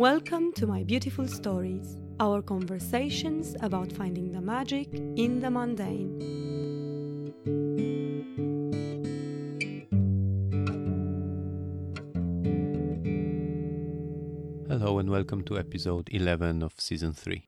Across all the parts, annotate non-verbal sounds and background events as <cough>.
Welcome to my beautiful stories, our conversations about finding the magic in the mundane. Hello and welcome to episode 11 of season 3.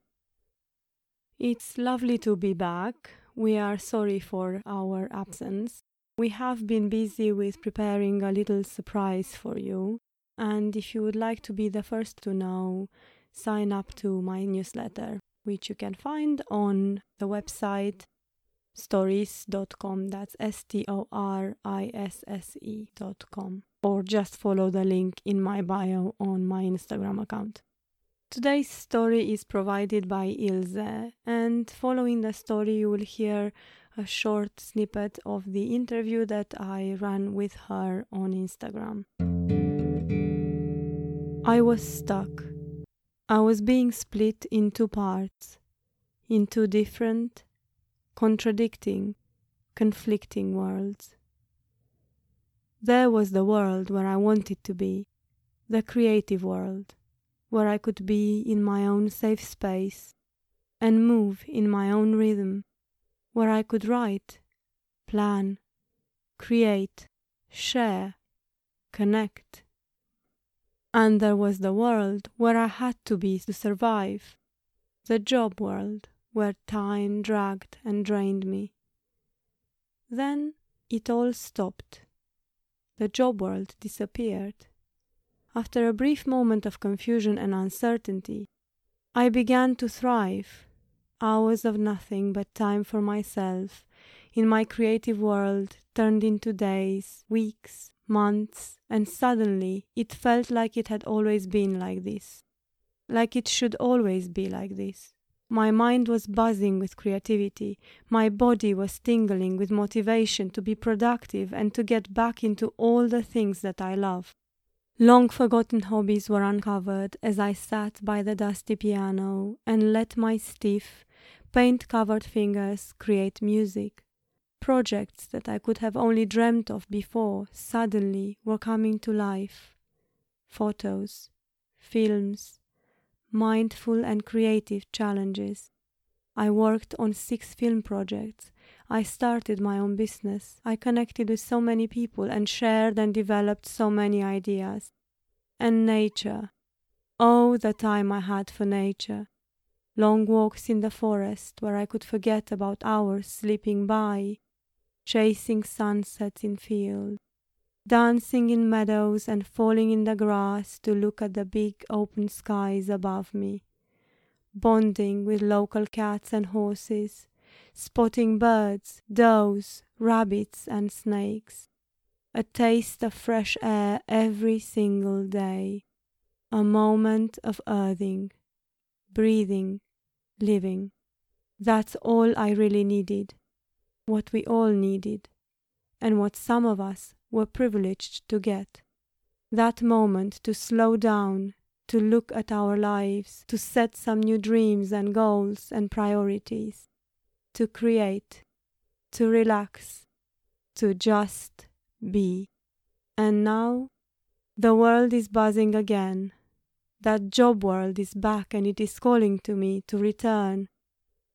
It's lovely to be back. We are sorry for our absence. We have been busy with preparing a little surprise for you. And if you would like to be the first to know, sign up to my newsletter, which you can find on the website storisse.com. That's S T O R I S S E.com. Or just follow the link in my bio on my Instagram account. Today's story is provided by Ilse, and following the story, you will hear a short snippet of the interview that I ran with her on Instagram. I was stuck. I was being split in two parts, in two different, contradicting, conflicting worlds. There was the world where I wanted to be, the creative world where I could be in my own safe space and move in my own rhythm, where I could write, plan, create, share, connect. And there was the world where I had to be to survive, the job world where time dragged and drained me. Then it all stopped. The job world disappeared after a brief moment of confusion and uncertainty, I began to thrive. Hours of nothing but time for myself in my creative world turned into days, weeks, months, and suddenly it felt like it had always been like this. Like it should always be like this. My mind was buzzing with creativity. My body was tingling with motivation to be productive and to get back into all the things that I love. Long forgotten hobbies were uncovered as I sat by the dusty piano and let my stiff, paint covered fingers create music. Projects that I could have only dreamt of before suddenly were coming to life. Photos, films, mindful and creative challenges. I worked on six film projects. I started my own business. I connected with so many people and shared and developed so many ideas. And nature. Oh, the time I had for nature. Long walks in the forest where I could forget about hours slipping by, chasing sunsets in fields, dancing in meadows and falling in the grass to look at the big open skies above me bonding with local cats and horses, spotting birds, does, rabbits, and snakes. A taste of fresh air every single day. A moment of earthing, breathing, living. That's all I really needed. What we all needed, and what some of us were privileged to get. That moment to slow down to look at our lives, to set some new dreams and goals and priorities, to create, to relax, to just be. And now the world is buzzing again. That job world is back and it is calling to me to return.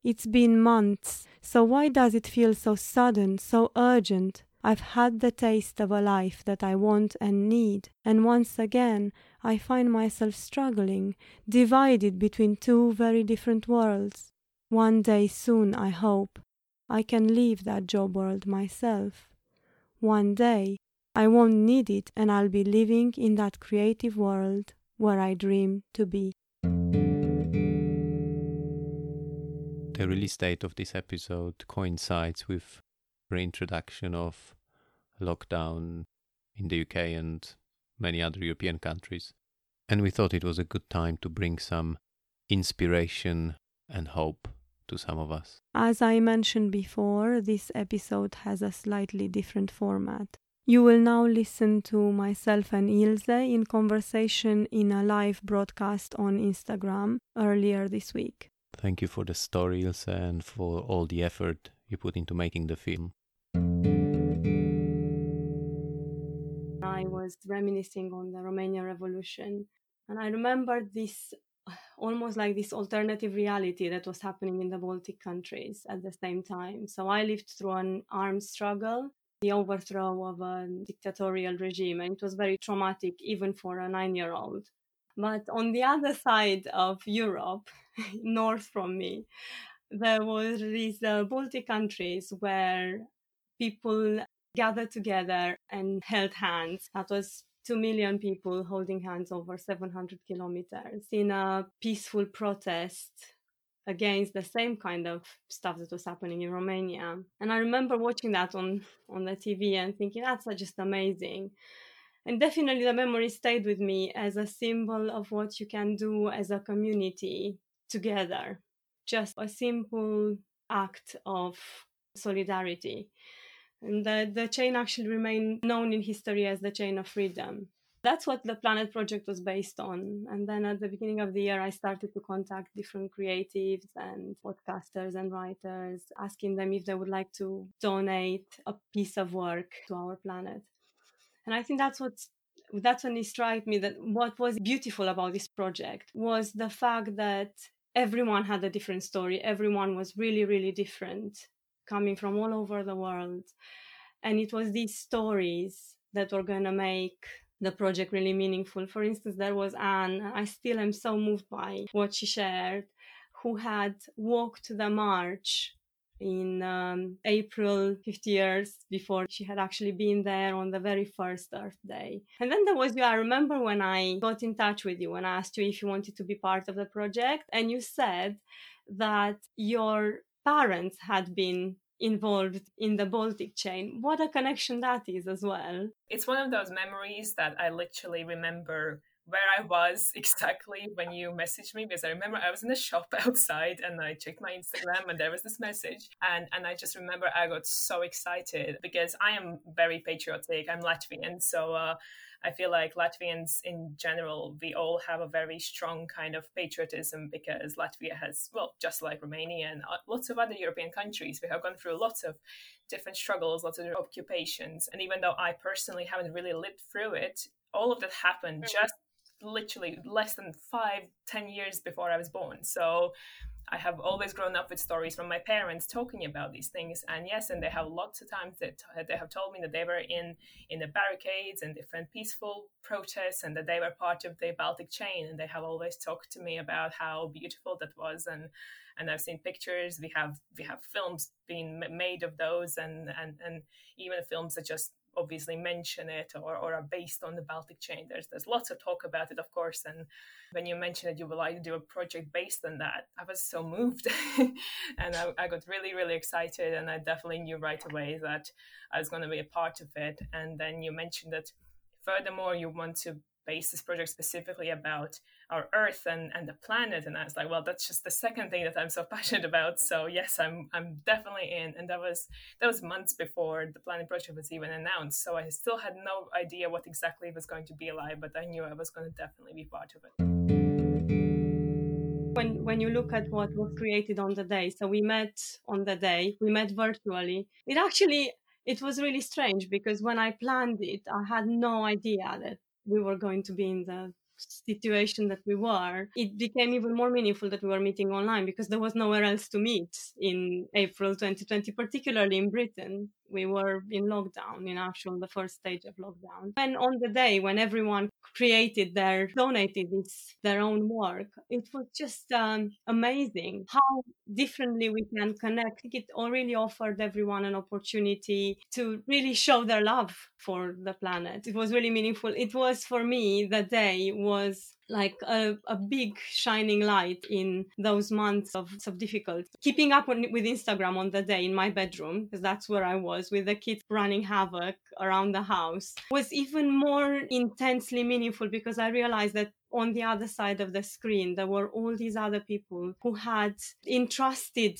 It's been months, so why does it feel so sudden, so urgent? I've had the taste of a life that I want and need, and once again I find myself struggling, divided between two very different worlds. One day soon, I hope, I can leave that job world myself. One day, I won't need it and I'll be living in that creative world where I dream to be. The release date of this episode coincides with reintroduction of lockdown in the UK and many other European countries. And we thought it was a good time to bring some inspiration and hope to some of us. As I mentioned before, this episode has a slightly different format. You will now listen to myself and Ilse in conversation in a live broadcast on Instagram earlier this week. Thank you for the story, Ilse, and for all the effort you put into making the film. I was reminiscing on the Romanian Revolution And I remember this almost like this alternative reality that was happening in the Baltic countries at the same time. So I lived through an armed struggle, the overthrow of a dictatorial regime, and it was very traumatic even for a nine year old. But on the other side of Europe, <laughs> north from me, there was these uh, Baltic countries where people gathered together and held hands. That was 2 million people holding hands over 700 kilometers in a peaceful protest against the same kind of stuff that was happening in Romania. And I remember watching that on, on the TV and thinking, that's just amazing. And definitely the memory stayed with me as a symbol of what you can do as a community together. Just a simple act of solidarity. And the, the chain actually remained known in history as the chain of freedom. That's what the Planet Project was based on. And then at the beginning of the year, I started to contact different creatives and podcasters and writers, asking them if they would like to donate a piece of work to our planet. And I think that's what's that's when it struck me that what was beautiful about this project was the fact that everyone had a different story. Everyone was really, really different coming from all over the world. And it was these stories that were going to make the project really meaningful. For instance, there was Anne, I still am so moved by what she shared, who had walked the march in um, April 50 years before she had actually been there on the very first Earth Day. And then there was you. I remember when I got in touch with you and asked you if you wanted to be part of the project, and you said that your parents had been involved in the Baltic chain. What a connection that is as well. It's one of those memories that I literally remember where I was <laughs> exactly when you messaged me because I remember I was in the shop <laughs> outside and I checked my Instagram and there was this message and and I just remember I got so excited because I am very patriotic. I'm Latvian, so uh, I feel like Latvians in general, we all have a very strong kind of patriotism because Latvia has, well, just like Romania and uh, lots of other European countries, we have gone through lots of different struggles, lots of occupations. And even though I personally haven't really lived through it, all of that happened mm-hmm. just literally less than five, ten years before I was born. So I have always grown up with stories from my parents talking about these things, and yes, and they have lots of times that uh, they have told me that they were in in the barricades and different peaceful protests, and that they were part of the Baltic chain, and they have always talked to me about how beautiful that was, and and I've seen pictures. We have we have films being made of those, and and and even films that just obviously mention it or, or are based on the Baltic chain. There's there's lots of talk about it, of course. And when you mentioned that you would like to do a project based on that, I was so moved, <laughs> and I, I got really really excited. And I definitely knew right away that I was going to be a part of it. And then you mentioned that furthermore you want to base this project specifically about our earth and, and the planet and i was like well that's just the second thing that i'm so <laughs> passionate about. So yes i'm i'm definitely in and that was that was months before the planet project was even announced. So i still had no idea what exactly was going to be like but i knew i was going to definitely be part of it. When when you look at what was created on the day so we met on the day we met virtually. It actually it was really strange because when i planned it i had no idea that we were going to be in the situation that we were, it became even more meaningful that we were meeting online because there was nowhere else to meet in April 2020, particularly in Britain. We were in lockdown, in actual the first stage of lockdown. And on the day when everyone created their, donated this, their own work, it was just um, amazing how differently we can connect. It really offered everyone an opportunity to really show their love for the planet. It was really meaningful. It was for me the day was like a, a big shining light in those months of, of difficulty. Keeping up on, with Instagram on the day in my bedroom, because that's where I was with the kids running havoc around the house, was even more intensely meaningful because I realized that on the other side of the screen, there were all these other people who had entrusted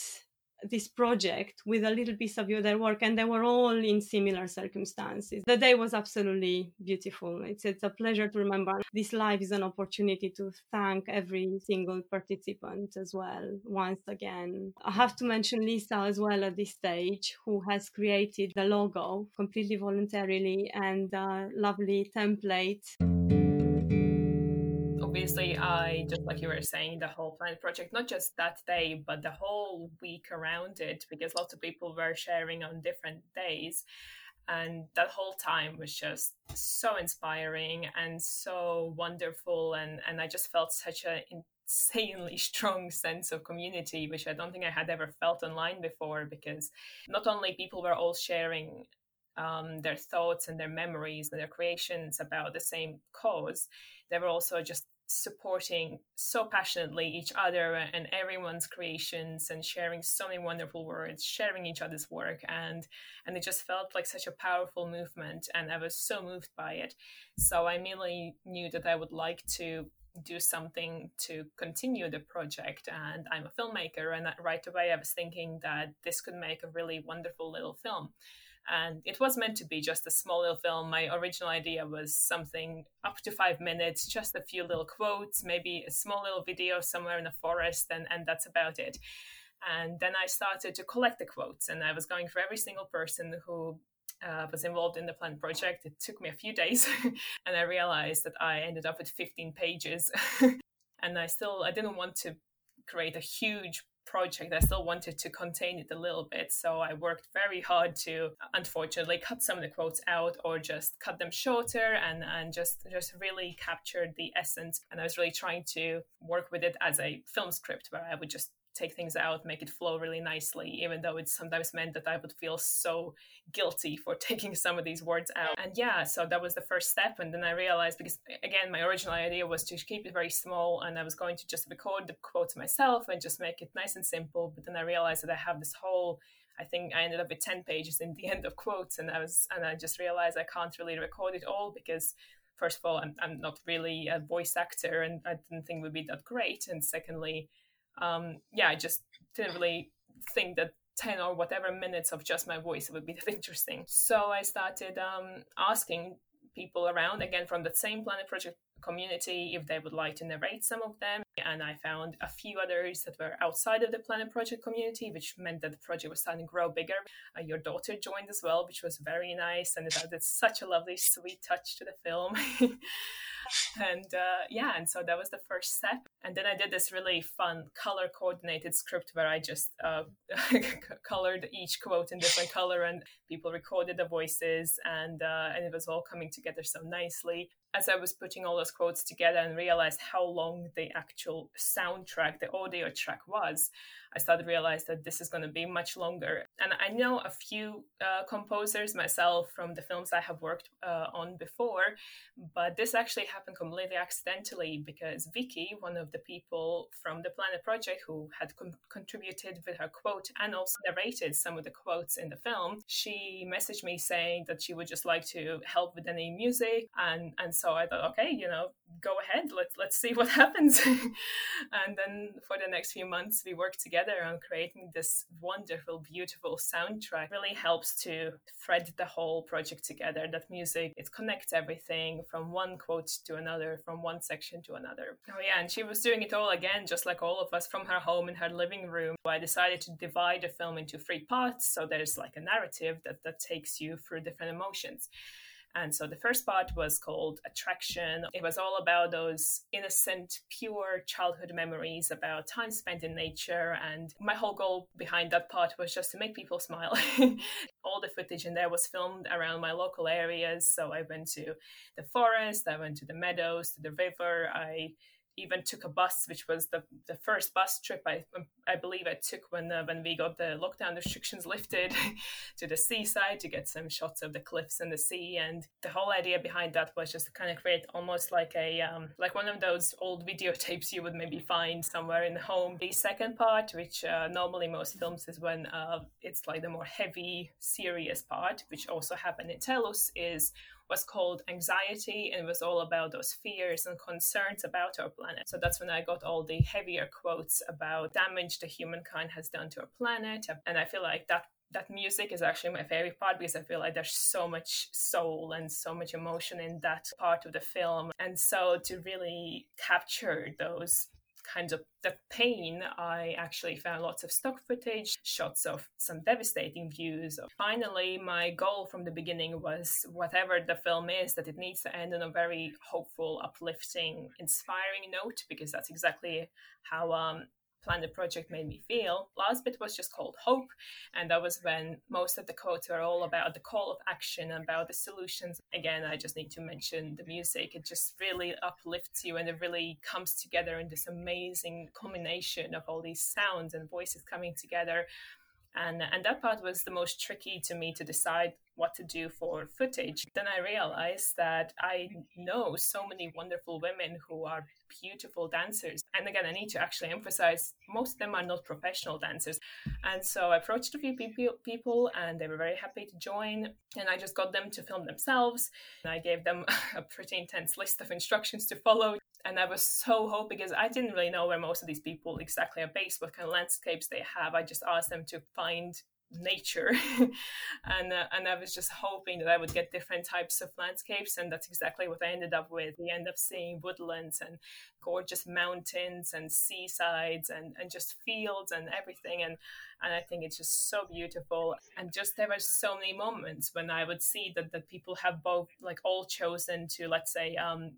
this project with a little piece of their work and they were all in similar circumstances. The day was absolutely beautiful. It's, it's a pleasure to remember. This live is an opportunity to thank every single participant as well once again. I have to mention lisa as well at this stage who has created the logo completely voluntarily and a lovely template obviously, I just like you were saying, the whole planet project, not just that day, but the whole week around it, because lots of people were sharing on different days. And that whole time was just so inspiring and so wonderful. And, and I just felt such an insanely <laughs> strong sense of community, which I don't think I had ever felt online before, because not only people were all sharing um, their thoughts and their memories and their creations about the same cause, they were also just supporting so passionately each other and everyone's creations and sharing so many wonderful words sharing each other's work. And and it just felt like such a powerful movement and i was so moved by it. So i immediately knew that i would like to do something to continue the project. And i'm a filmmaker and right away i was thinking that this could make a really wonderful little film and it was meant to be just a small little film. My original idea was something up to five minutes, just a few little quotes, maybe a small little video somewhere in the forest, and, and that's about it. And then I started to collect the quotes, and I was going for every single person who uh, was involved in the planet project. It took me a few days, <laughs> and I realized that I ended up with 15 pages. <laughs> and I still I didn't want to create a huge project, I still wanted to contain it a little bit. So I worked very hard to, unfortunately, cut some of the quotes out or just cut them shorter and, and just, just really captured the essence. And I was really trying to work with it as a film script where I would just take things out, make it flow really nicely, even though it sometimes meant that I would feel so guilty for <laughs> taking some of these words out. And yeah, so that was the first step. And then I realized because, again, my original idea was to keep it very small and I was going to just record the quotes myself and just make it nice and simple. But then I realized that I have this whole I think I ended up with 10 pages in the end of quotes and I was and I just realized I can't really record it all because first of all I'm, I'm not really a voice actor and I didn't think it would be that great and secondly um, yeah, I just didn't really think that 10 or whatever minutes of just my voice would be <laughs> that interesting. So I started um, asking people around, again, from the same Planet Project community, if they would like to narrate some of them. And I found a few others that were outside of the Planet Project community, which meant that the project was starting to grow bigger. Uh, your daughter joined as well, which was very nice. And it added such a lovely, sweet touch to the film. <laughs> and uh, yeah, and so that was the first step. And then I did this really fun color coordinated script where I just uh, <laughs> colored each quote in different color, and people recorded the voices, and uh, and it was all coming together so nicely as I was putting all those quotes together and realized how long the actual soundtrack, the audio track was, I started to realize that this is going to be much longer. And I know a few uh, composers myself from the films I have worked uh, on before, but this actually happened completely accidentally because Vicky, one of the people from the Planet Project who had con- contributed with her quote and also narrated some of the quotes in the film, she messaged me saying that she would just like to help with any music. And, and so I thought, okay, you know, go ahead, let's, let's see what <laughs> happens. and then for the next few months, we worked together together on creating this wonderful, beautiful soundtrack really helps to thread the whole project together. That music, it connects everything from one quote to another, from one section to another. Oh, yeah, and she was doing it all again, just like all of us from her home in her living room. I decided to divide the film into three parts. So there's like a narrative that, that takes you through different emotions. And so the first part was called Attraction. It was all about those innocent, pure childhood memories about time spent in nature. And my whole goal behind that part was just to make people <laughs> smile. <laughs> all the footage in there was filmed around my local areas. So I went to the forest, I went to the meadows, to the river. I even took a bus, which was the, the first bus trip I I believe I took when uh, when we got the lockdown restrictions lifted <laughs> to the seaside to get some shots of the cliffs and the sea. And the whole idea behind that was just to kind of create almost like a um, like one of those old videotapes you would maybe find somewhere in the home. The second part, which uh, normally most films is when uh, it's like the more heavy, serious part, which also happened in Tellus, is was called Anxiety, and it was all about those fears and concerns about our planet. So that's when I got all the heavier quotes about damage the humankind has done to our planet. And I feel like that that music is actually my favorite part because I feel like there's so much soul and so much emotion in that part of the film. And so to really capture those kind of the pain, I actually found lots of stock footage, shots of some devastating views. Finally, my goal from the beginning was whatever the film is, that it needs to end on a very hopeful, uplifting, inspiring note, because that's exactly how um, Planet Project made me feel. Last bit was just called Hope, and that was when most of the quotes were all about the call of action, and about the solutions. Again, I just need to mention the music. It just really uplifts you, and it really comes together in this amazing combination of all these sounds and voices coming together and and that part was the most tricky to me to decide what to do for footage then i realized that i know so many wonderful women who are beautiful dancers. And again i need to actually emphasize most of them are not professional dancers. And so i approached a few people and they were very happy to join. And i just got them to film themselves. And i gave them <laughs> a pretty intense list of instructions to follow. And I was so hoping because I didn't really know where most of these people exactly are based, what kind of landscapes they have. I just asked them to find nature, <laughs> and uh, and I was just hoping that I would get different types of landscapes, and that's exactly what I ended up with. We end up seeing woodlands and gorgeous mountains and seasides and and just fields and everything, and and I think it's just so beautiful. And just there were so many moments when I would see that that people have both like all chosen to let's say um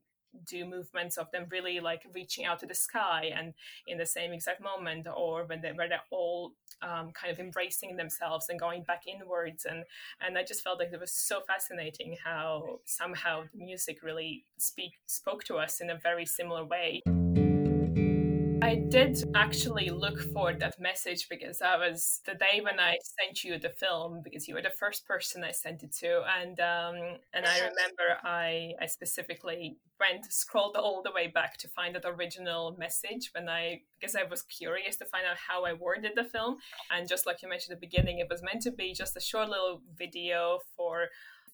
do movements of them really like reaching out to the sky and in the same exact moment or when they where they're all um, kind of embracing themselves and going back inwards and and I just felt like it was so fascinating how somehow the music really speak spoke to us in a very similar way. I did actually look for that message because I was the day when I sent you the film because you were the first person I sent it to, and um, and I remember I I specifically went scrolled all the way back to find that original message when I because I was curious to find out how I worded the film, and just like you mentioned at the beginning, it was meant to be just a short little video for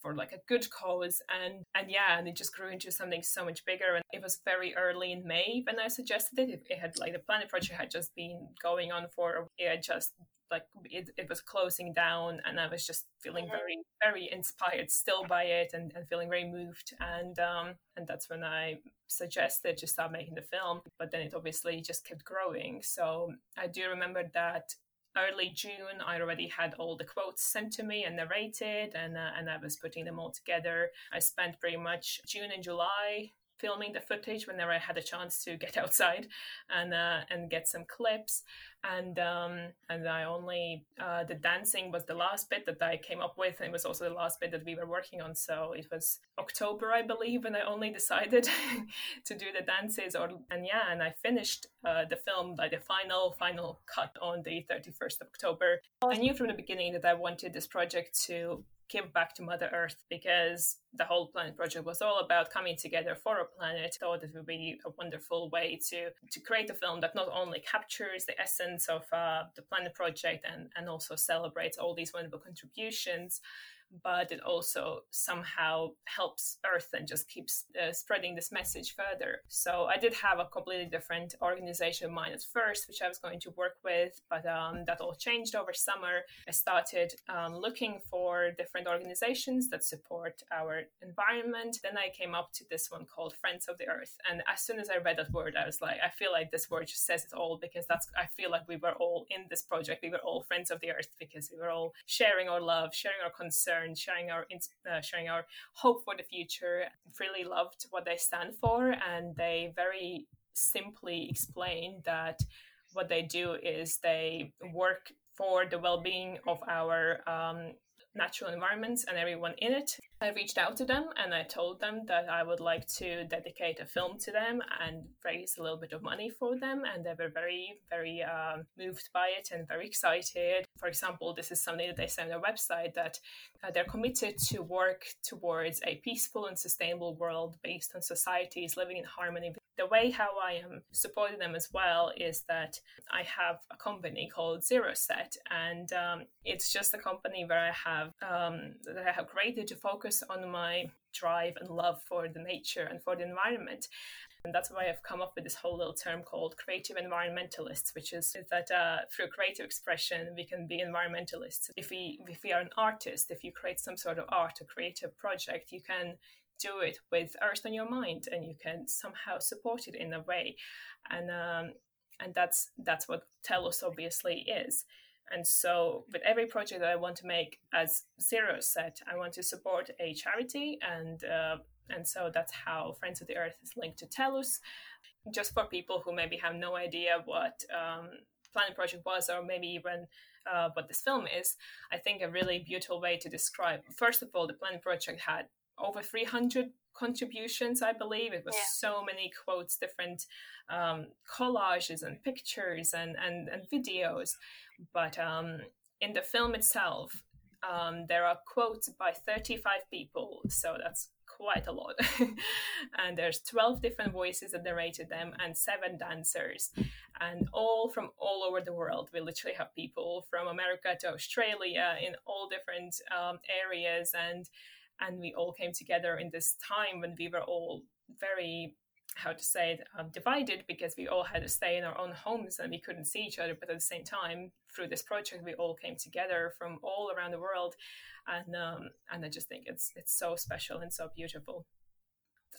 for like a good cause and and yeah and it just grew into something so much bigger and it was very early in may when i suggested it it, had like the planet project had just been going on for it had just like it, it was closing down and i was just feeling mm-hmm. very very inspired still by it and, and feeling very moved and um and that's when i suggested to start making the film but then it obviously just kept growing so i do remember that early June, I already had all the quotes sent to me and narrated, and uh, and I was putting them all together. I spent pretty much June and July filming the footage whenever I had a chance to get <laughs> outside and uh, and get some clips. And um, and I only uh, the dancing was the last bit that I came up with, and it was also the last bit that we were working on. So it was October, I believe, and I only decided <laughs> to do the dances. Or and yeah, and I finished uh, the film by the final final cut on the thirty first of October. I knew from the beginning that I wanted this project to give back to Mother Earth because the whole planet project was all about coming together for a planet. Thought it would be a wonderful way to to create a film that not only captures the essence of uh, the planet project and and also celebrates all these wonderful contributions, but it also somehow helps Earth and just keeps uh, spreading this message further. So I did have a completely different organization in mind at first, which I was going to work with, but um, that all changed over summer. I started um, looking for different organizations that support our environment. Then I came up to this one called Friends of the Earth. And as soon as I read that word, I was like, I feel like this word just says it all because that's, I feel like we were all in this project. We were all friends of the earth because we were all sharing our love, sharing our concern and sharing our uh, sharing our hope for the future. Really loved what they stand for, and they very simply explain that what they do is they work for the well-being of our um, natural environments and everyone in it. I reached out to them and I told them that I would like to dedicate a film to them and raise a little bit of money for them. And they were very, very uh, moved by it and very excited. For example, this is something that they say on their website that uh, they're committed to work towards a peaceful and sustainable world based on societies living in harmony the way how I am supporting them as well is that I have a company called Zero Set, and um, it's just a company where I have um, that I have created to focus on my drive and love for the nature and for the environment. And that's why I've come up with this whole little term called creative environmentalists, which is, that uh, through creative expression we can be environmentalists. If we if we are an artist, if you create some sort of art or creative project, you can do it with Earth on your mind and you can somehow support it in a way. And um, and that's that's what Tellus obviously is and so with every project that i want to make as Zero Set i want to support a charity and uh, and so that's how friends of the earth is linked to Tellus just for people who maybe have no idea what um, planet project was or maybe even uh, what this film is i think a really beautiful way to describe first of all the planet project had over 300 contributions i believe. It was yeah. so many quotes different um, collages and pictures and, and, and videos. But um, in the film itself um, there are quotes by 35 people so that's quite a lot. <laughs> And there's 12 different voices that narrated them and seven dancers. And all from all over the world. We literally have people from america to australia in all different um, areas. And and we all came together in this time when we were all very how to say it um, divided because we all had to stay in our own homes and we couldn't see each other. But at the same time through this project we all came together from all around the world. And um, and i just think it's it's so special and so beautiful.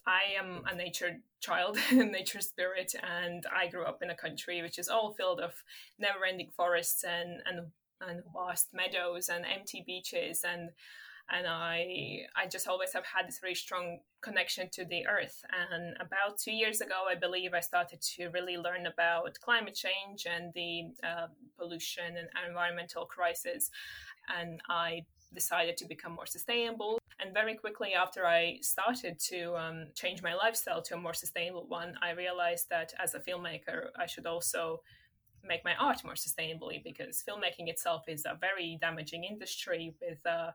I am a nature child, <laughs> nature spirit, and I grew up in a country which is all filled of never-ending forests and and and vast meadows and empty beaches and and I I just always have had this very strong connection to the earth. And about two years ago, I believe I started to really learn about climate change and the uh, pollution and environmental crisis, and I decided to become more sustainable. And very quickly after I started to um, change my lifestyle to a more sustainable one, I realized that as a filmmaker, I should also make my art more sustainably because filmmaking itself is a very damaging industry with uh,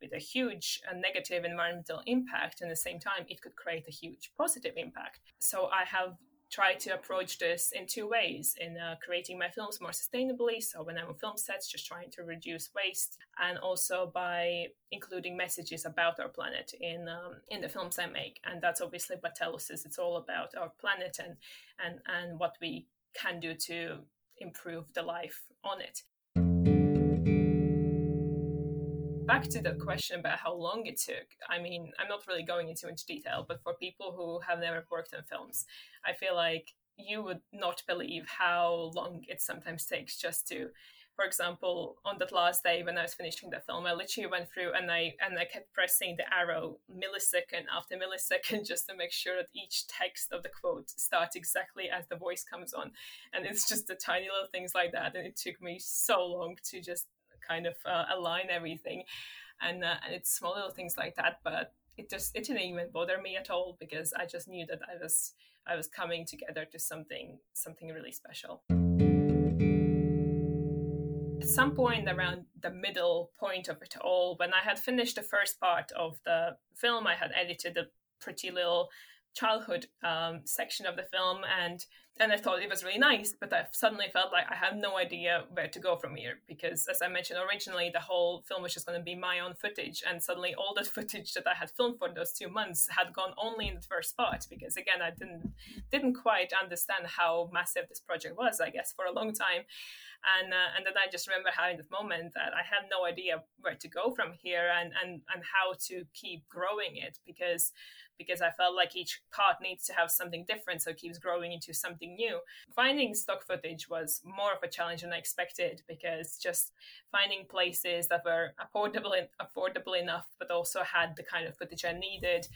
with a huge uh, negative environmental impact and at the same time it could create a huge positive impact. So i have tried to approach this in two ways in uh, creating my films more sustainably so when i'm on film sets just trying to reduce waste and also by including messages about our planet in um, in the films i make. And that's obviously what Tellus is it's all about our planet and and and what we can do to improve the life on it back to the question about how long it took, I mean, I'm not really going into much detail, but for people who have never worked on films, I feel like you would not believe how long it sometimes takes just to for example, on that last day when I was finishing the film, I literally went through and I and I kept pressing the arrow millisecond after <laughs> millisecond just to make sure that each text of the quote starts exactly as the voice comes on. And it's just the tiny little things like that. And it took me so long to just kind of uh, align everything, and uh, and it's small little things like that. But it just it didn't even bother me at all because I just knew that I was I was coming together to something something really special. At some point around the middle point of it all, when I had finished the first part of the film, I had edited a pretty little childhood um, section of the film and and I thought it was really nice, but I suddenly felt like I had no idea where to go from here because, as I mentioned originally, the whole film was just going to be my own footage, and suddenly all that <laughs> footage that I had filmed for those two months had gone only in the first part because, again, I didn't didn't quite understand how massive this project was. I guess for a long time, and uh, and then I just remember having this moment that I had no idea where to go from here and and and how to keep growing it because because I felt like each part needs to have something different, so it keeps growing into something new. Finding stock footage was more of a challenge than I expected because just finding places that were affordable affordable enough, but also had the kind of footage I needed.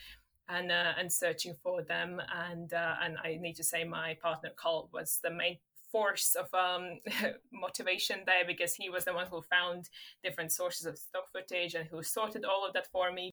And, uh, and searching for them and uh, and I need to say my partner Carl was the main force of um, <laughs> motivation there because he was the one who found different sources of stock footage and who sorted all of that for me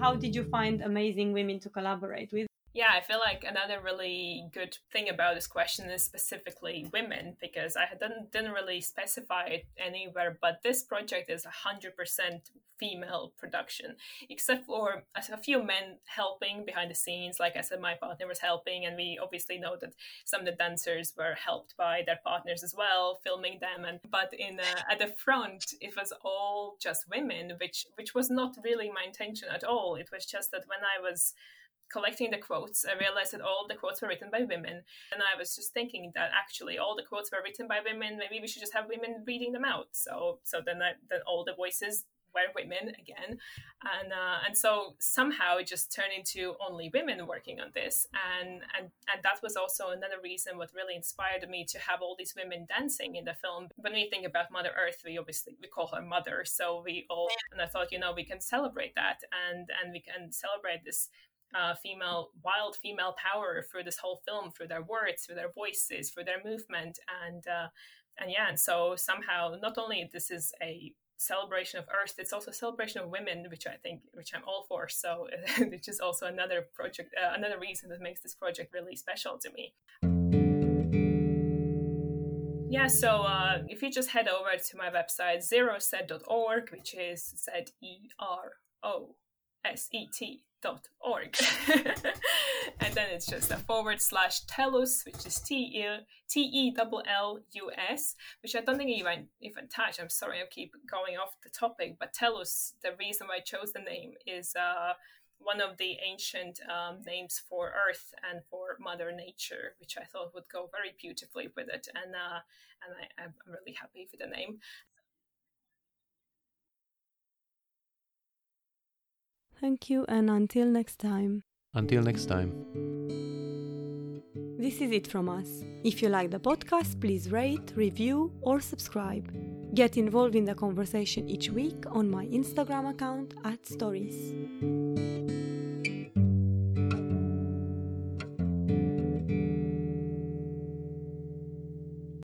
how did you find amazing women to collaborate with? Yeah, I feel like another really good thing about this question is specifically women because I didn't, didn't really specify it anywhere, but this project is 100% female production, except for a few men helping behind the scenes. Like I said, my partner was helping, and we obviously know that some of the dancers were helped by their partners as well, filming them. And but in uh, at the front, it was all just women, which which was not really my intention at all. It was just that when I was collecting the quotes, I realized that all the quotes were written by women. And I was just thinking that actually all the quotes were written by women. Maybe we should just have women reading them out. So so then I, then all the voices were women again, and uh, and so somehow it just turned into only women working on this, and and and that was also another reason what really inspired me to have all these women dancing in the film. When we think about Mother Earth, we obviously we call her Mother, so we all and I thought you know we can celebrate that and and we can celebrate this uh, female wild female power through this whole film through their words through their voices through their movement. And uh, and yeah and so somehow not only this is a celebration of earth it's also a celebration of women which i think which i'm all for. So <laughs> which is also another project uh, another reason that makes this project really special to me. Yeah so uh, if you just head over to my website zeroset.org which is z-e-r-o-s-e-t dot org. <laughs> And then it's just a forward slash tellus which is t e t e double l u s which i don't think even even touch. I'm sorry i keep going off the topic but tellus the reason why i chose the name is uh one of the ancient um, names for earth and for mother nature which i thought would go very beautifully with it. And uh and I, i'm really happy with the name Thank you, and until next time. Until next time. This is it from us. If you like the podcast, please rate, review, or subscribe. Get involved in the conversation each week on my Instagram account at stories.